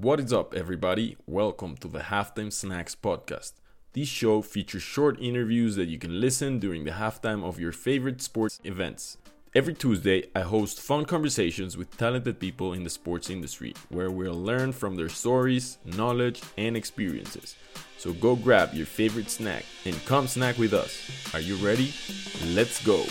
What is up, everybody? Welcome to the Halftime Snacks podcast. This show features short interviews that you can listen during the halftime of your favorite sports events. Every Tuesday, I host fun conversations with talented people in the sports industry where we'll learn from their stories, knowledge, and experiences. So go grab your favorite snack and come snack with us. Are you ready? Let's go!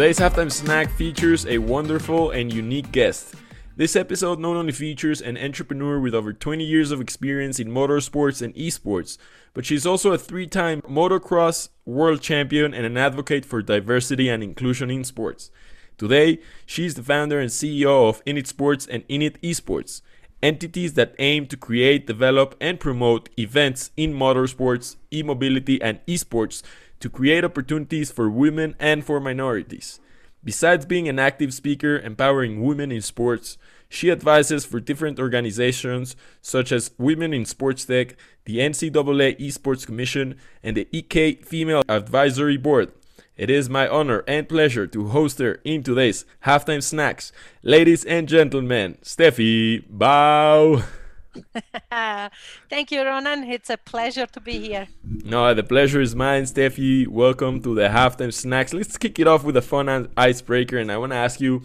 Today's halftime snack features a wonderful and unique guest. This episode not only features an entrepreneur with over 20 years of experience in motorsports and esports, but she's also a three time motocross world champion and an advocate for diversity and inclusion in sports. Today, she's the founder and CEO of Init Sports and Init Esports, entities that aim to create, develop, and promote events in motorsports, e mobility, and esports to create opportunities for women and for minorities. Besides being an active speaker empowering women in sports, she advises for different organizations such as Women in Sports Tech, the NCAA Esports Commission, and the EK Female Advisory Board. It is my honor and pleasure to host her in today's Halftime Snacks. Ladies and gentlemen, Stefy, Bau! Thank you, Ronen. It's a pleasure to be here. No, the pleasure is mine, Stefy. Welcome to the halftime snacks. Let's kick it off with a fun icebreaker. And I want to ask you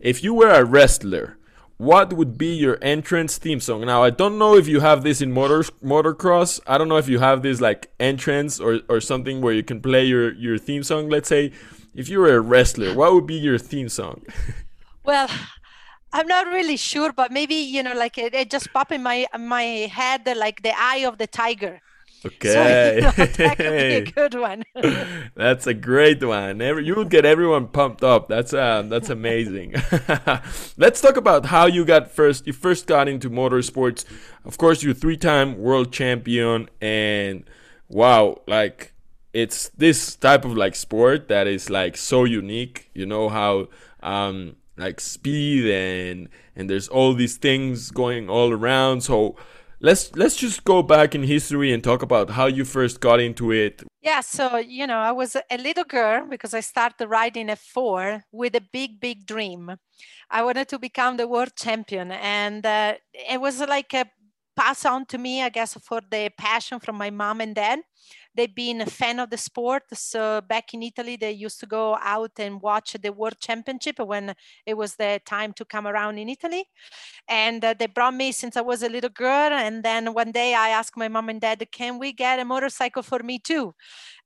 if you were a wrestler, what would be your entrance theme song? Now, I don't know if you have this in motor motocross. I don't know if you have this like entrance or, or something where you can play your, your theme song. Let's say if you were a wrestler, what would be your theme song? well, I'm not really sure, but maybe you know, like it, it just popped in my my head, like the eye of the tiger. Okay, so, you know, that could be a good one. that's a great one. Every, you will get everyone pumped up. That's uh, that's amazing. Let's talk about how you got first. You first got into motorsports. Of course, you're three-time world champion, and wow, like it's this type of like sport that is like so unique. You know how um like speed and and there's all these things going all around. So let's let's just go back in history and talk about how you first got into it. Yeah so you know i was a little girl because i started riding at four with a big big dream. I wanted to become the world champion and uh, it was like a pass on to me i guess for the passion from my mom and dad they've been a fan of the sport. So back in Italy, they used to go out and watch the World Championship when it was the time to come around in Italy. And uh, they brought me since I was a little girl. And then one day I asked my mom and dad, "Can we get a motorcycle for me too?"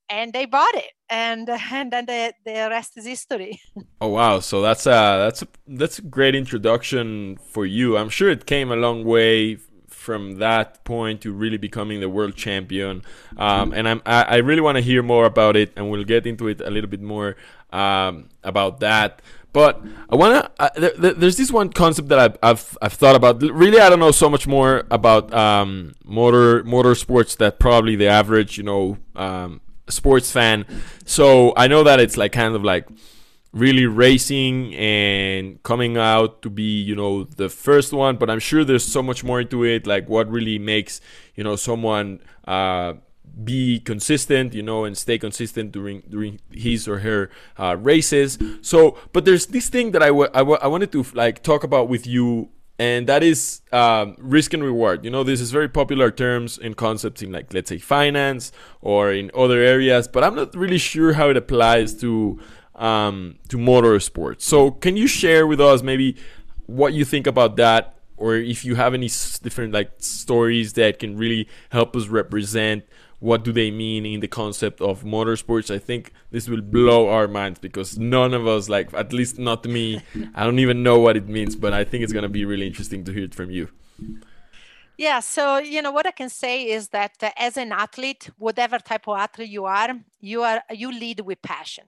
and they bought it and and then the, the rest is history oh wow so that's a that's a that's a great introduction for you i'm sure it came a long way from that point to really becoming the world champion. Um, and I'm, I, I really want to hear more about it, and we'll get into it a little bit more um, about that. But I want to. Uh, there, there's this one concept that I've, I've, I've thought about. Really, I don't know so much more about um, motor motorsports that probably the average, you know, um, sports fan. So I know that it's like kind of like really racing and coming out to be you know the first one but i'm sure there's so much more into it like what really makes you know someone uh, be consistent you know and stay consistent during during his or her uh, races. So but there's this thing that I, w- I, w- I wanted to like talk about with you and that is um, risk and reward. You know this is very popular terms and concepts in like let's say finance or in other areas but i'm not really sure how it applies to um, to motorsports. So, can you share with us maybe what you think about that, or if you have any different like stories that can really help us represent what do they mean in the concept of motorsports? I think this will blow our minds because none of us, like at least not me, I don't even know what it means, but I think it's gonna be really interesting to hear it from you. Yeah, so you know what I can say is that uh, as an athlete, whatever type of athlete you are, you are you lead with passion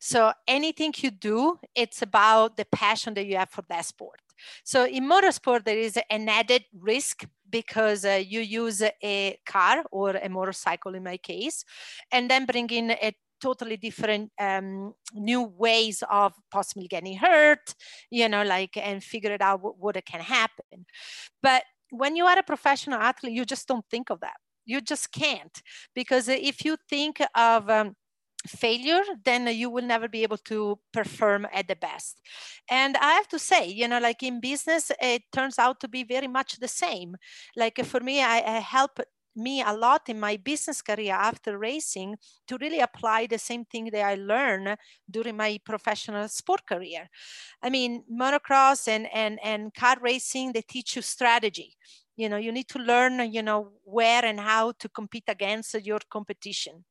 so anything you do, it's about the passion that you have for that sport. So in motorsport, there is an added risk because uh, you use a car or a motorcycle in my case, and then bring in a totally different um, new ways of possibly getting hurt, you know, like and figure it out what, what can happen. But when you are a professional athlete, you just don't think of that. You just can't because if you think of um, failure then you will never be able to perform at the best. And i have to say you know like in business it turns out to be very much the same. Like for me i, I help me a lot in my business career after racing to really apply the same thing that I learned during my professional sport career. I mean, motocross and and and car racing they teach you strategy you know you need to learn you know where and how to compete against your competition.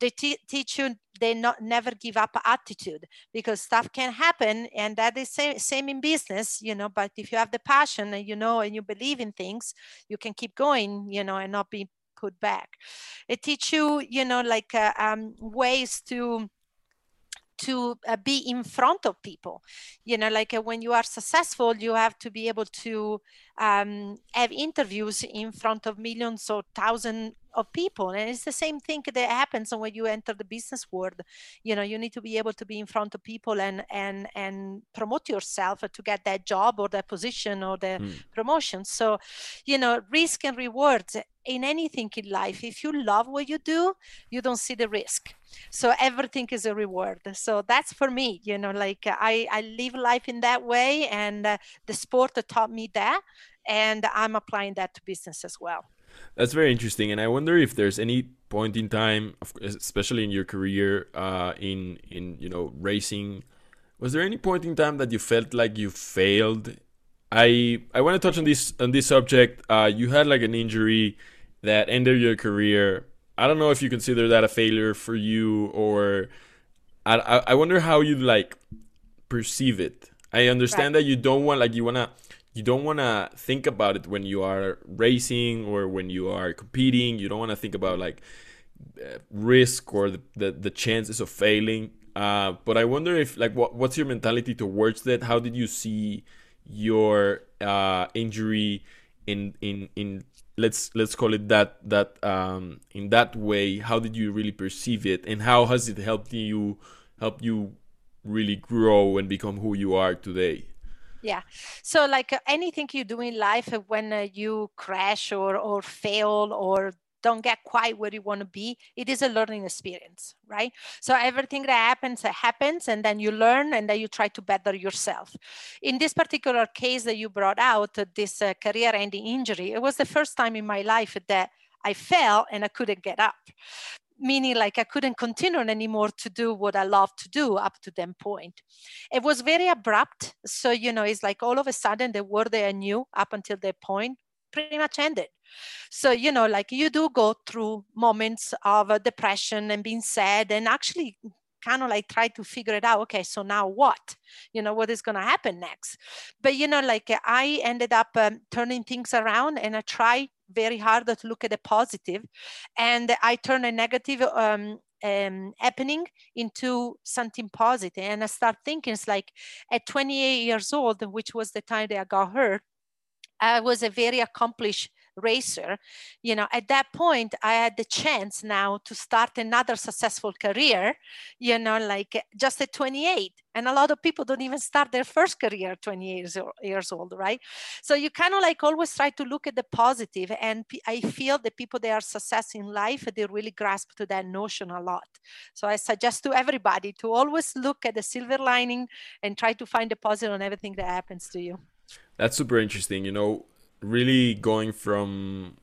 They teach you they not never give up attitude because stuff can happen and that is same, same in business you know but if you have the passion and you know and you believe in things you can keep going you know and not be put back. It teach you you know like uh, um, ways to to uh, be in front of people. You know like uh, when you are successful you have to be able to um, have interviews in front of millions or thousands of people. And it's the same thing that happens when you enter the business world. You know you need to be able to be in front of people and and and promote yourself to get that job or that position or the mm. promotion. So you know risk and rewards in anything in life if you love what you do you don't see the risk so everything is a reward so that's for me you know like i i live life in that way and uh, the sport taught me that and i'm applying that to business as well that's very interesting, and I wonder if there's any point in time, especially in your career, uh, in in you know racing, was there any point in time that you felt like you failed? I I want to touch on this on this subject. Uh, you had like an injury that end of your career. I don't know if you consider that a failure for you, or I I wonder how you like perceive it. I understand right. that you don't want like you wanna you don't want to think about it when you are racing or when you are competing you don't want to think about like uh, risk or the, the, the, chances of failing uh, but i wonder if like what, what's your mentality towards that how did you see your uh, injury in in in let's let's call it that that um, in that way how did you really perceive it? And how has it helped you help you really grow and become who you are today? Yeah. So like uh, anything you do in life uh, when uh, you crash or or fail or don't get quite where you want to be it is a learning experience right so everything that happens uh, happens and then you learn and then you try to better yourself in this particular case that you brought out this uh, career ending injury it was the first time in my life that I fell and I couldn't get up meaning like I couldn't continue anymore to do what I love to do up to that point. It was very abrupt. So, you know, it's like all of a sudden the world that I knew up until that point pretty much ended. So, you know, like you do go through moments of uh, depression and being sad and actually kind of like try to figure it out okay so now what? You know what is going to happen next? But you know like i ended up um, turning things around and i tried very hard to look at the positive and i turn a negative um, um, happening into something positive. And i start thinking it's like at 28 years old which was the time that i got hurt i was a very accomplished racer. You know at that point i had the chance now to start another successful career you know like just at 28 and a lot of people don't even start their first career 20 years, years old right? So you kind of like always try to look at the positive. and i feel the people that are success in life they really grasp to that notion a lot. So i suggest to everybody to always look at the silver lining and try to find the positive on everything that happens to you that's super interesting you know really going from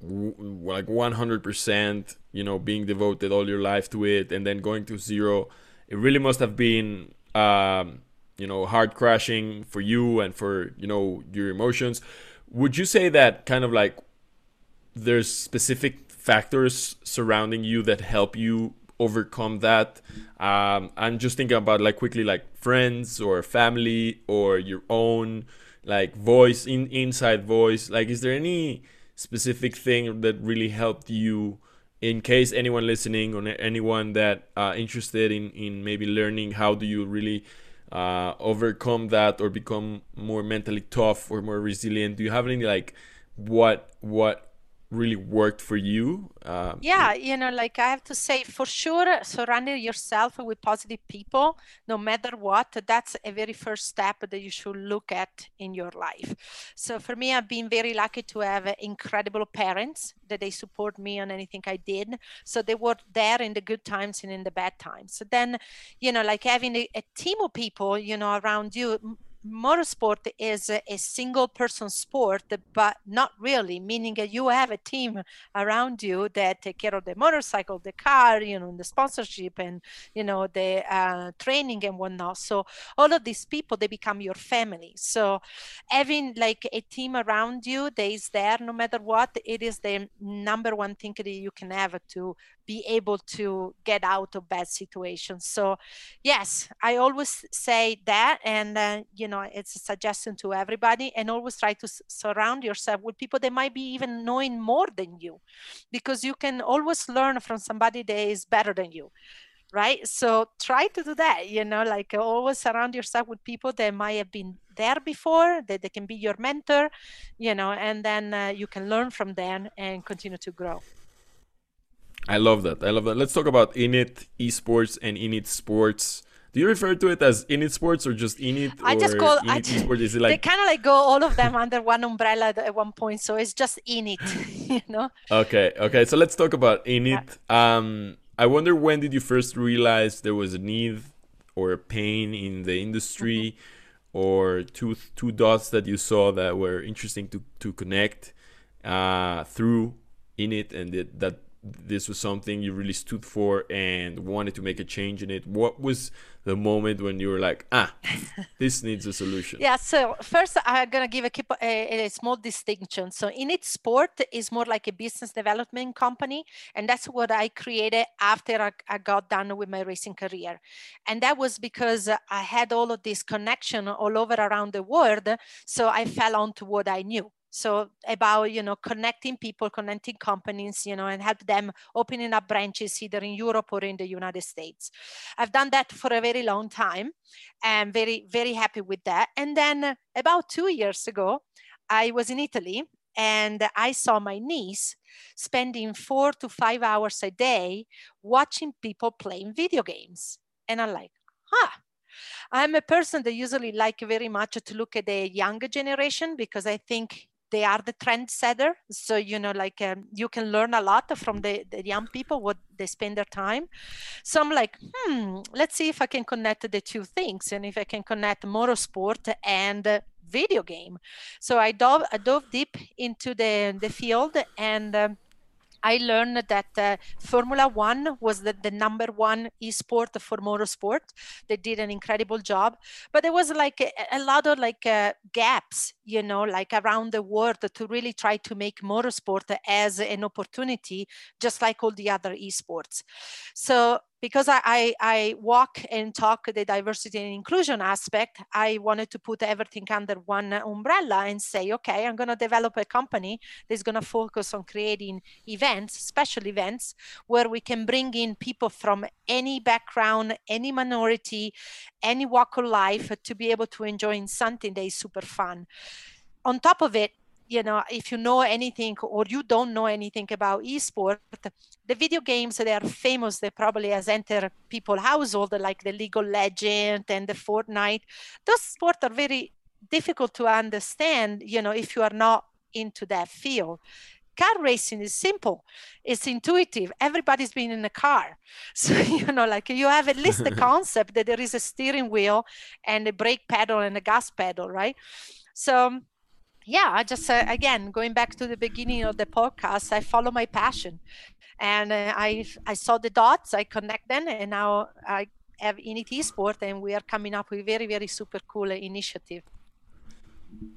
like 100% you know being devoted all your life to it and then going to zero it really must have been um, you know hard crashing for you and for you know your emotions. Would you say that kind of like there's specific factors surrounding you that help you overcome that um, i'm just thinking about like quickly like friends or family or your own like voice in inside voice. Like is there any specific thing that really helped you in case anyone listening or anyone that uh, interested in in maybe learning how do you really uh, overcome that or become more mentally tough or more resilient? Do you have any like what what really worked for you? Uh, yeah, you know, like I have to say for sure, surrounding yourself with positive people, no matter what, that's a very first step that you should look at in your life. So for me, I've been very lucky to have incredible parents that they support me on anything I did. So they were there in the good times and in the bad times. So then, you know, like having a, a team of people, you know, around you motorsport is a, single person sport, but not really, meaning that you have a team around you that take care of the motorcycle, the car, you know, the sponsorship and, you know, the uh, training and whatnot. So all of these people, they become your family. So having like a team around you that is there no matter what, it is the number one thing that you can have to be able to get out of bad situations. So yes, I always say that. And, uh, you know, it's a suggestion to everybody and always try to s- surround yourself with people that might be even knowing more than you because you can always learn from somebody that is better than you right so try to do that you know like always surround yourself with people that might have been there before that they can be your mentor you know and then uh, you can learn from them and continue to grow i love that i love that let's talk about init esports and init sports do you refer to it as Init Sports or just Init? I just call Init I just, Esports. Is it like they kind of like go all of them under one umbrella at one point, so it's just Init, you know. Okay, okay. So let's talk about Init. Yeah. Um, I wonder when did you first realize there was a need or a pain in the industry, mm-hmm. or two two dots that you saw that were interesting to to connect uh, through Init, and that, that this was something you really stood for and wanted to make a change in it what was the moment when you were like ah this needs a solution yeah so first i'm going to give a, a, a, small distinction. So init sport is more like a business development company and that's what i created after I, I got done with my racing career. And that was because i had all of this connection all over around the world so i fell onto what i knew so about you know connecting people connecting companies you know and help them opening up branches either in europe or in the united states. I've done that for a very long time and very very happy with that. And then about two years ago i was in italy and i saw my niece spending four to five hours a day watching people playing video games. And i'm like huh. I'm a person that usually like very much to look at the younger generation because I think they are the trendsetter. So you know like um, you can learn a lot from the, the young people what they spend their time. So i'm like hmm let's see if i can connect the two things and if i can connect motorsport and uh, video game. So i dove i dove deep into the the field and um, I learned that uh, Formula One was the, the number one esport for motorsport. They did an incredible job, but there was like a, a lot of like uh, gaps, you know, like around the world to really try to make motorsport as an opportunity, just like all the other esports. So because I, I, I, walk and talk the diversity and inclusion aspect, I wanted to put everything under one umbrella and say, okay, I'm going to develop a company that's going to focus on creating events, special events, where we can bring in people from any background, any minority, any walk of life to be able to enjoy something that is super fun. On top of it, you know if you know anything or you don't know anything about esport the video games that are famous. They probably has entered people household like the league of legend and the fortnite. Those sports are very difficult to understand you know if you are not into that field. Car racing is simple. It's intuitive. Everybody's been in a car. So you know like you have at least the concept that there is a steering wheel and a brake pedal and a gas pedal right? So yeah, I just uh, again going back to the beginning of the podcast, I follow my passion, and uh, I I saw the dots, I connect them, and now I have in Init Esport, and we are coming up with very very super cool initiative.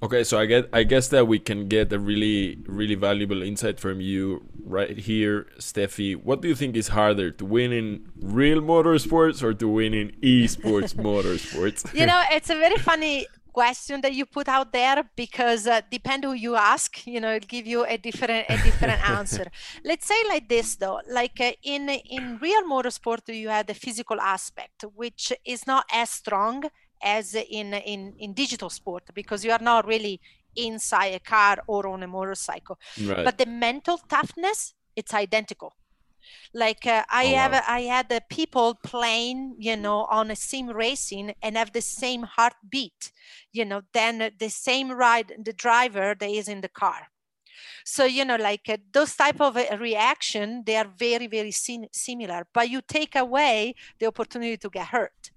Okay, so I get I guess that we can get a really really valuable insight from you right here, Stefy. What do you think is harder to win in real motorsports or to win in esports motorsports? You know, it's a very funny question that you put out there because uh, depend who you ask you know it'll give you a different a different answer. Let's say like this though like uh, in in real motorsport you have the physical aspect which is not as strong as in in in digital sport because you are not really inside a car or on a motorcycle. Right. but the mental toughness it's identical like uh, i oh, have wow. i had the people playing you know on a sim racing and have the same heartbeat you know then the same ride the driver that is in the car so you know like uh, those type of uh, reaction they are very very sim- similar but you take away the opportunity to get hurt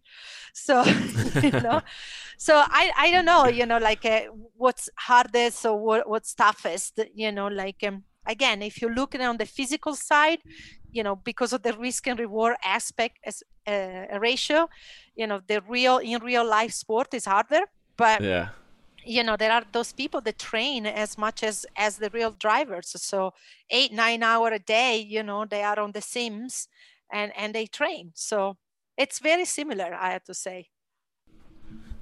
so you know so i i don't know you know like uh, what's hardest or what, what's toughest you know like um, again if you're looking on the physical side you know because of the risk and reward aspect as uh, a ratio you know the real in real life sport is harder but yeah. you know there are those people that train as much as as the real drivers. So eight nine hour a day you know they are on the sims and and they train. So it's very similar i have to say.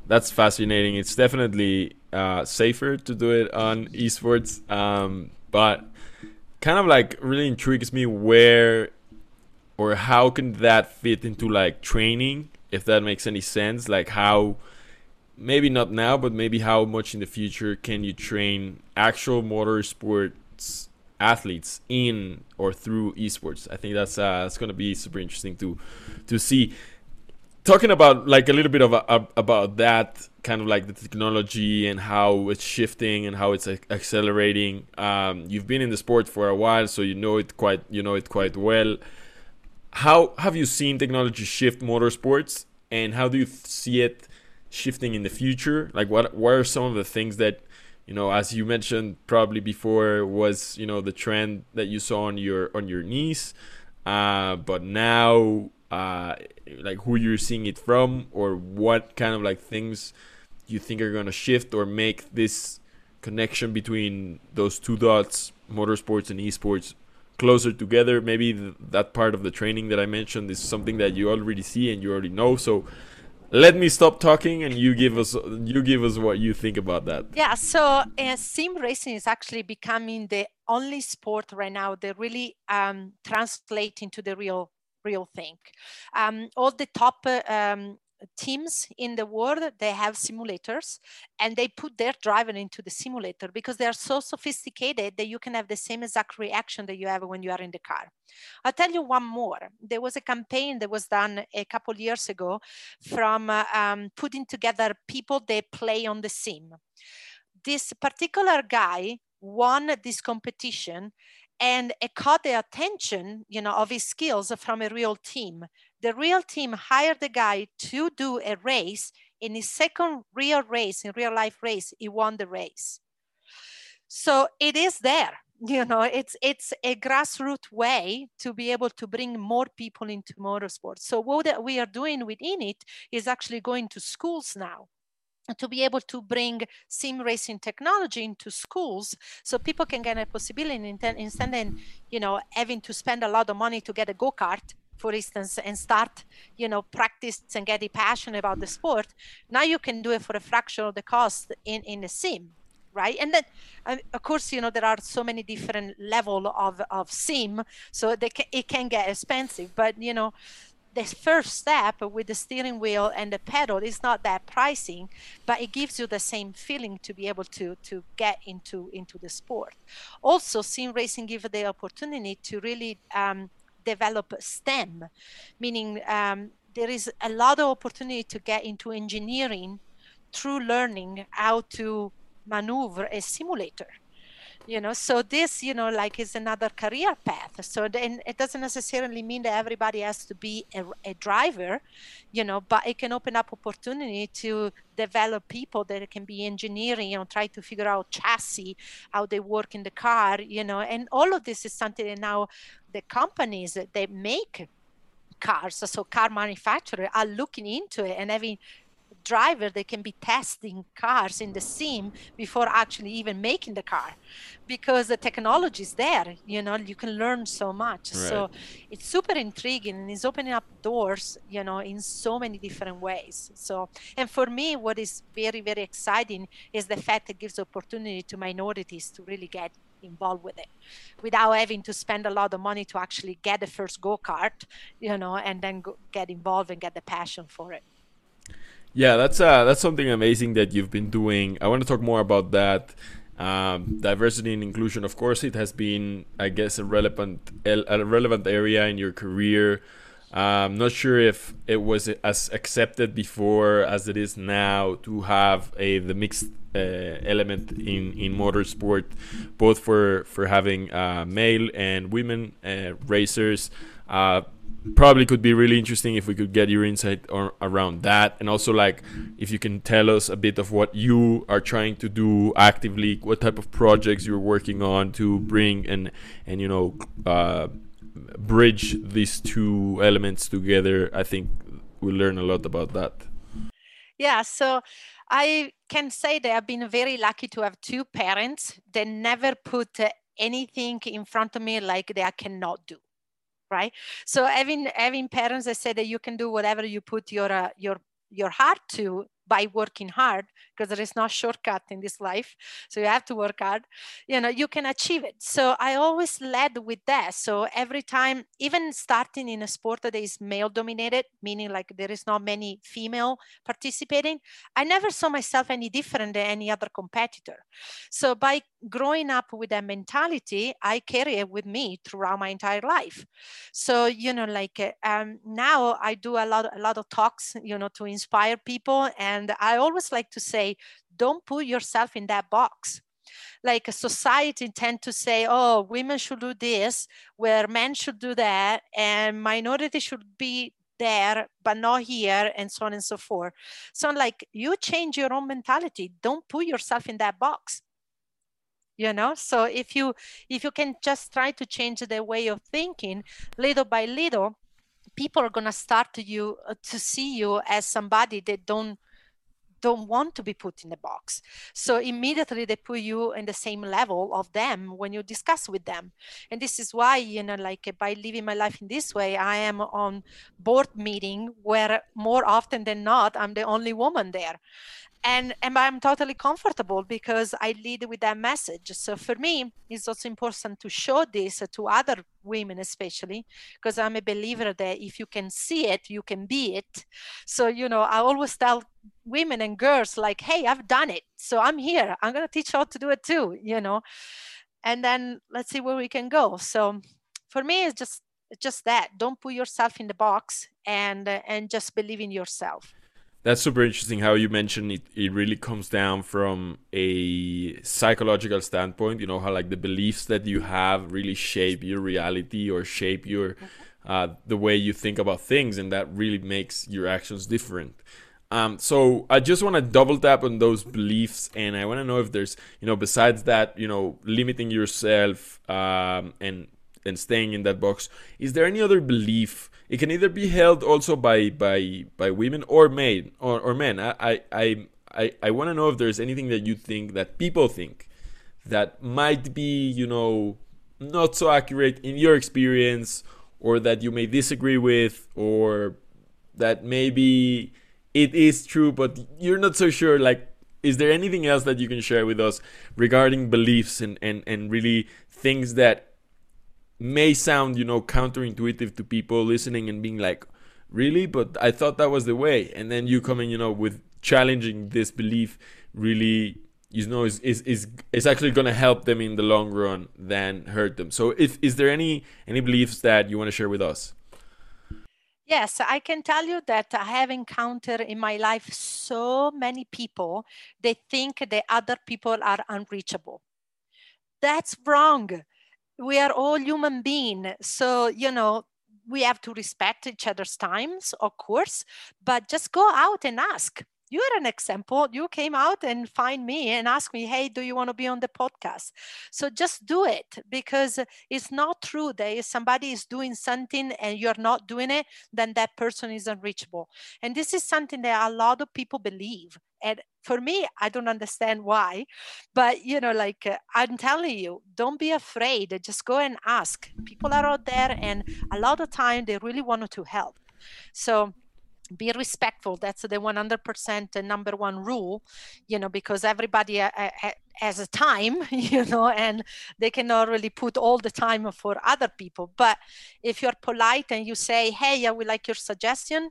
That's fascinating. It's definitely uh, safer to do it on esports um, but kind of like really intrigues me where or how can that fit into like training if that makes any sense like how maybe not now, but maybe how much in the future can you train actual motorsports athletes in or through esports? I think that's uh, that's going to be super interesting to to see. Talking about like a little bit of a, about that kind of like the technology and how it's shifting and how it's accelerating. Um, you've been in the sport for a while, so you know it quite you know it quite well. How have you seen technology shift motorsports, and how do you see it shifting in the future? Like what what are some of the things that you know, as you mentioned probably before, was you know the trend that you saw on your on your knees, uh, but now uh, like who you're seeing it from, or what kind of like things you think are gonna shift or make this connection between those two dots, motorsports and esports, closer together. Maybe th- that part of the training that I mentioned is something that you already see and you already know. So let me stop talking and you give us you give us what you think about that yeah so uh, sim racing is actually becoming the only sport right now that really um, translate into the real real thing. Um, all the top uh, um, teams in the world they have simulators and they put their driver into the simulator because they are so sophisticated that you can have the same exact reaction that you have when you are in the car. I'll tell you one more. There was a campaign that was done a couple years ago from uh, um, putting together people they play on the sim. This particular guy won this competition and it caught the attention you know of his skills from a real team. The real team hired the guy to do a race. In his second real race in real life race he won the race. So it is there you know it's it's a grassroots way to be able to bring more people into motorsports. So what we are doing with Init is actually going to schools now to be able to bring sim racing technology into schools so people can get a possibility instead of you know having to spend a lot of money to get a go-kart for instance and start you know practice and get passionate about the sport. Now you can do it for a fraction of the cost in in a sim right? And then of course you know there are so many different level of of sim so they can, it can get expensive but you know the first step with the steering wheel and the pedal is not that pricing but it gives you the same feeling to be able to to get into into the sport. Also sim racing gives the opportunity to really um, develop stem meaning um, there is a lot of opportunity to get into engineering through learning how to maneuver a simulator you know so this you know like is another career path. So then it doesn't necessarily mean that everybody has to be a, a, driver you know but it can open up opportunity to develop people that can be engineering you know try to figure out chassis how they work in the car you know and all of this is something that now the companies that they make cars so car manufacturers are looking into it and having driver they can be testing cars in the sim before actually even making the car because the technology is there you know you can learn so much. Right. so it's super intriguing and it's opening up doors you know in so many different ways. So and for me what is very very exciting is the fact it gives opportunity to minorities to really get involved with it without having to spend a lot of money to actually get the first go-kart you know and then go, get involved and get the passion for it Yeah, that's uh, that's something amazing that you've been doing. I want to talk more about that. Um, diversity and inclusion, of course, it has been, I guess, a relevant a relevant area in your career. I'm not sure if it was as accepted before as it is now to have a the mixed uh, element in in motorsport, both for for having uh, male and women uh, racers. Uh, probably could be really interesting if we could get your insight or, around that. And also like if you can tell us a bit of what you are trying to do actively what type of projects you're working on to bring and and you know uh, bridge these two elements together. I think we'll learn a lot about that. Yeah so i can say that i've been very lucky to have two parents that never put anything in front of me like that i cannot do right? So having having parents that say that you can do whatever you put your uh, your your heart to by working hard because there is no shortcut in this life so you have to work hard you know you can achieve it. So i always led with that. So every time even starting in a sport that is male dominated meaning like there is not many female participating i never saw myself any different than any other competitor. So by growing up with that mentality i carry it with me throughout my entire life. So you know like um, now i do a lot a lot of talks you know to inspire people and and I always like to say, don't put yourself in that box. Like a society tend to say, oh, women should do this, where men should do that, and minority should be there but not here and so on and so forth. So like you change your own mentality. Don't put yourself in that box. You know? So if you if you can just try to change the way of thinking little by little people are going to start to you uh, to see you as somebody that don't don't want to be put in the box. So immediately they put you in the same level of them when you discuss with them. And this is why, you know, like by living my life in this way, I am on board meeting where more often than not, I'm the only woman there and and i'm totally comfortable because i lead with that message. So for me it's also important to show this to other women especially because i'm a believer that if you can see it you can be it. So you know i always tell women and girls like hey i've done it. So i'm here. I'm going to teach you how to do it too you know? And then let's see where we can go. So for me it's just just that. Don't put yourself in the box and and just believe in yourself that's super interesting how you mentioned it, it really comes down from a psychological standpoint you know how like the beliefs that you have really shape your reality or shape your uh, the way you think about things and that really makes your actions different. Um, so I just want to double tap on those beliefs, and I want to know if there's, you know, besides that, you know, limiting yourself um, and and staying in that box, is there any other belief? It can either be held also by by by women or men or, or men. I I I, I want to know if there's anything that you think that people think that might be you know not so accurate in your experience or that you may disagree with or that maybe it is true but you're not so sure. Like is there anything else that you can share with us regarding beliefs and and, and really things that may sound, you know, counterintuitive to people listening and being like, really? But I thought that was the way. And then you come in, you know, with challenging this belief really you know is is is, is actually going to help them in the long run than hurt them so if is there any any beliefs that you want to share with us yes i can tell you that i have encountered in my life so many people they think that other people are unreachable that's wrong we are all human beings so you know we have to respect each other's times of course but just go out and ask. You are an example. You came out and find me and ask me hey do you want to be on the podcast? So just do it because it's not true that if somebody is doing something and you're not doing it then that person is unreachable. And this is something that a lot of people believe and for me i don't understand why but you know like uh, i'm telling you don't be afraid just go and ask. People are out there and a lot of time they really want to help. So be respectful that's the 100% number one rule you know because everybody uh, uh, has a time you know and they cannot really put all the time for other people. But if you're polite and you say hey i would like your suggestion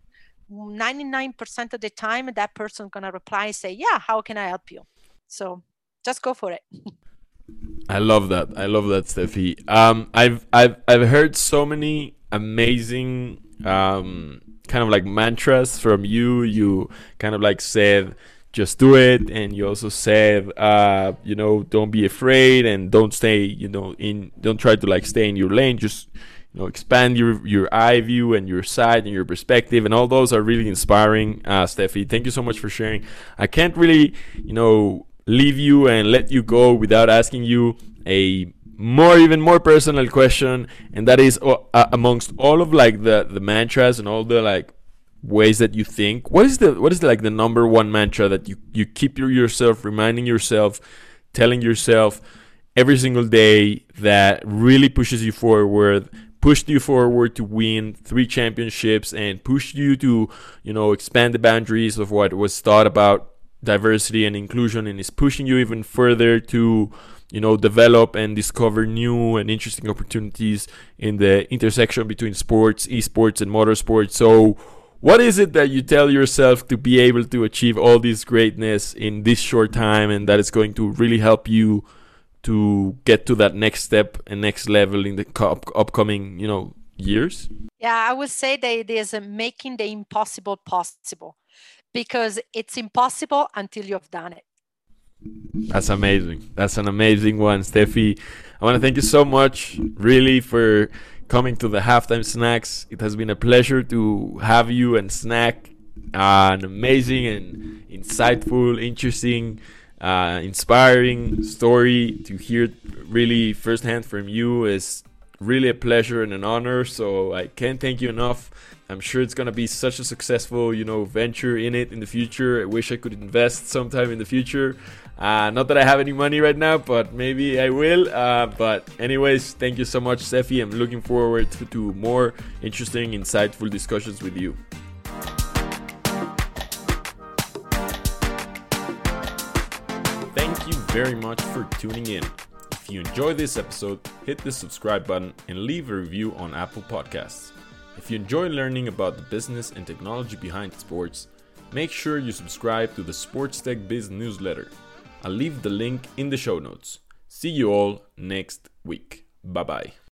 99% of the time that person gonna reply and say yeah how can i help you? So just go for it. I love that. I love that Stefy. Um, i've i've i've heard so many amazing um, kind of like mantras from you. You kind of like said just do it and you also said uh, you know don't be afraid and don't stay you know in don't try to like stay in your lane. Just you know expand your your eye view and your side and your perspective and all those are really inspiring uh Stefy. Thank you so much for sharing. I can't really you know leave you and let you go without asking you a more even more personal question and that is uh, amongst all of like the the mantras and all the like ways that you think what is the what is the, like the number one mantra that you you keep your, yourself reminding yourself telling yourself every single day that really pushes you forward pushed you forward to win three championships and pushed you to, you know, expand the boundaries of what was thought about diversity and inclusion and is pushing you even further to, you know, develop and discover new and interesting opportunities in the intersection between sports, esports, and motorsports. So, what is it that you tell yourself to be able to achieve all this greatness in this short time and that is going to really help you? To get to that next step and next level in the up- upcoming you know years? Yeah i would say that it is making the impossible possible because it's impossible until you've done it. That's amazing. That's an amazing one Stefy. I want to thank you so much really for coming to the halftime snacks. It has been a pleasure to have you and snack uh, an amazing and insightful interesting uh, inspiring story to hear really firsthand from you is really a pleasure and an honor. So I can't thank you enough. I'm sure it's gonna be such a successful, you know, venture in it in the future. I wish I could invest sometime in the future. Uh, not that I have any money right now, but maybe I will. Uh, but anyways, thank you so much, Stefy. I'm looking forward to, to more interesting, insightful discussions with you. Very much for tuning in. If you enjoyed this episode, hit the subscribe button and leave a review on Apple Podcasts. If you enjoy learning about the business and technology behind sports, make sure you subscribe to the Sports Tech Biz newsletter. I'll leave the link in the show notes. See you all next week. Bye bye.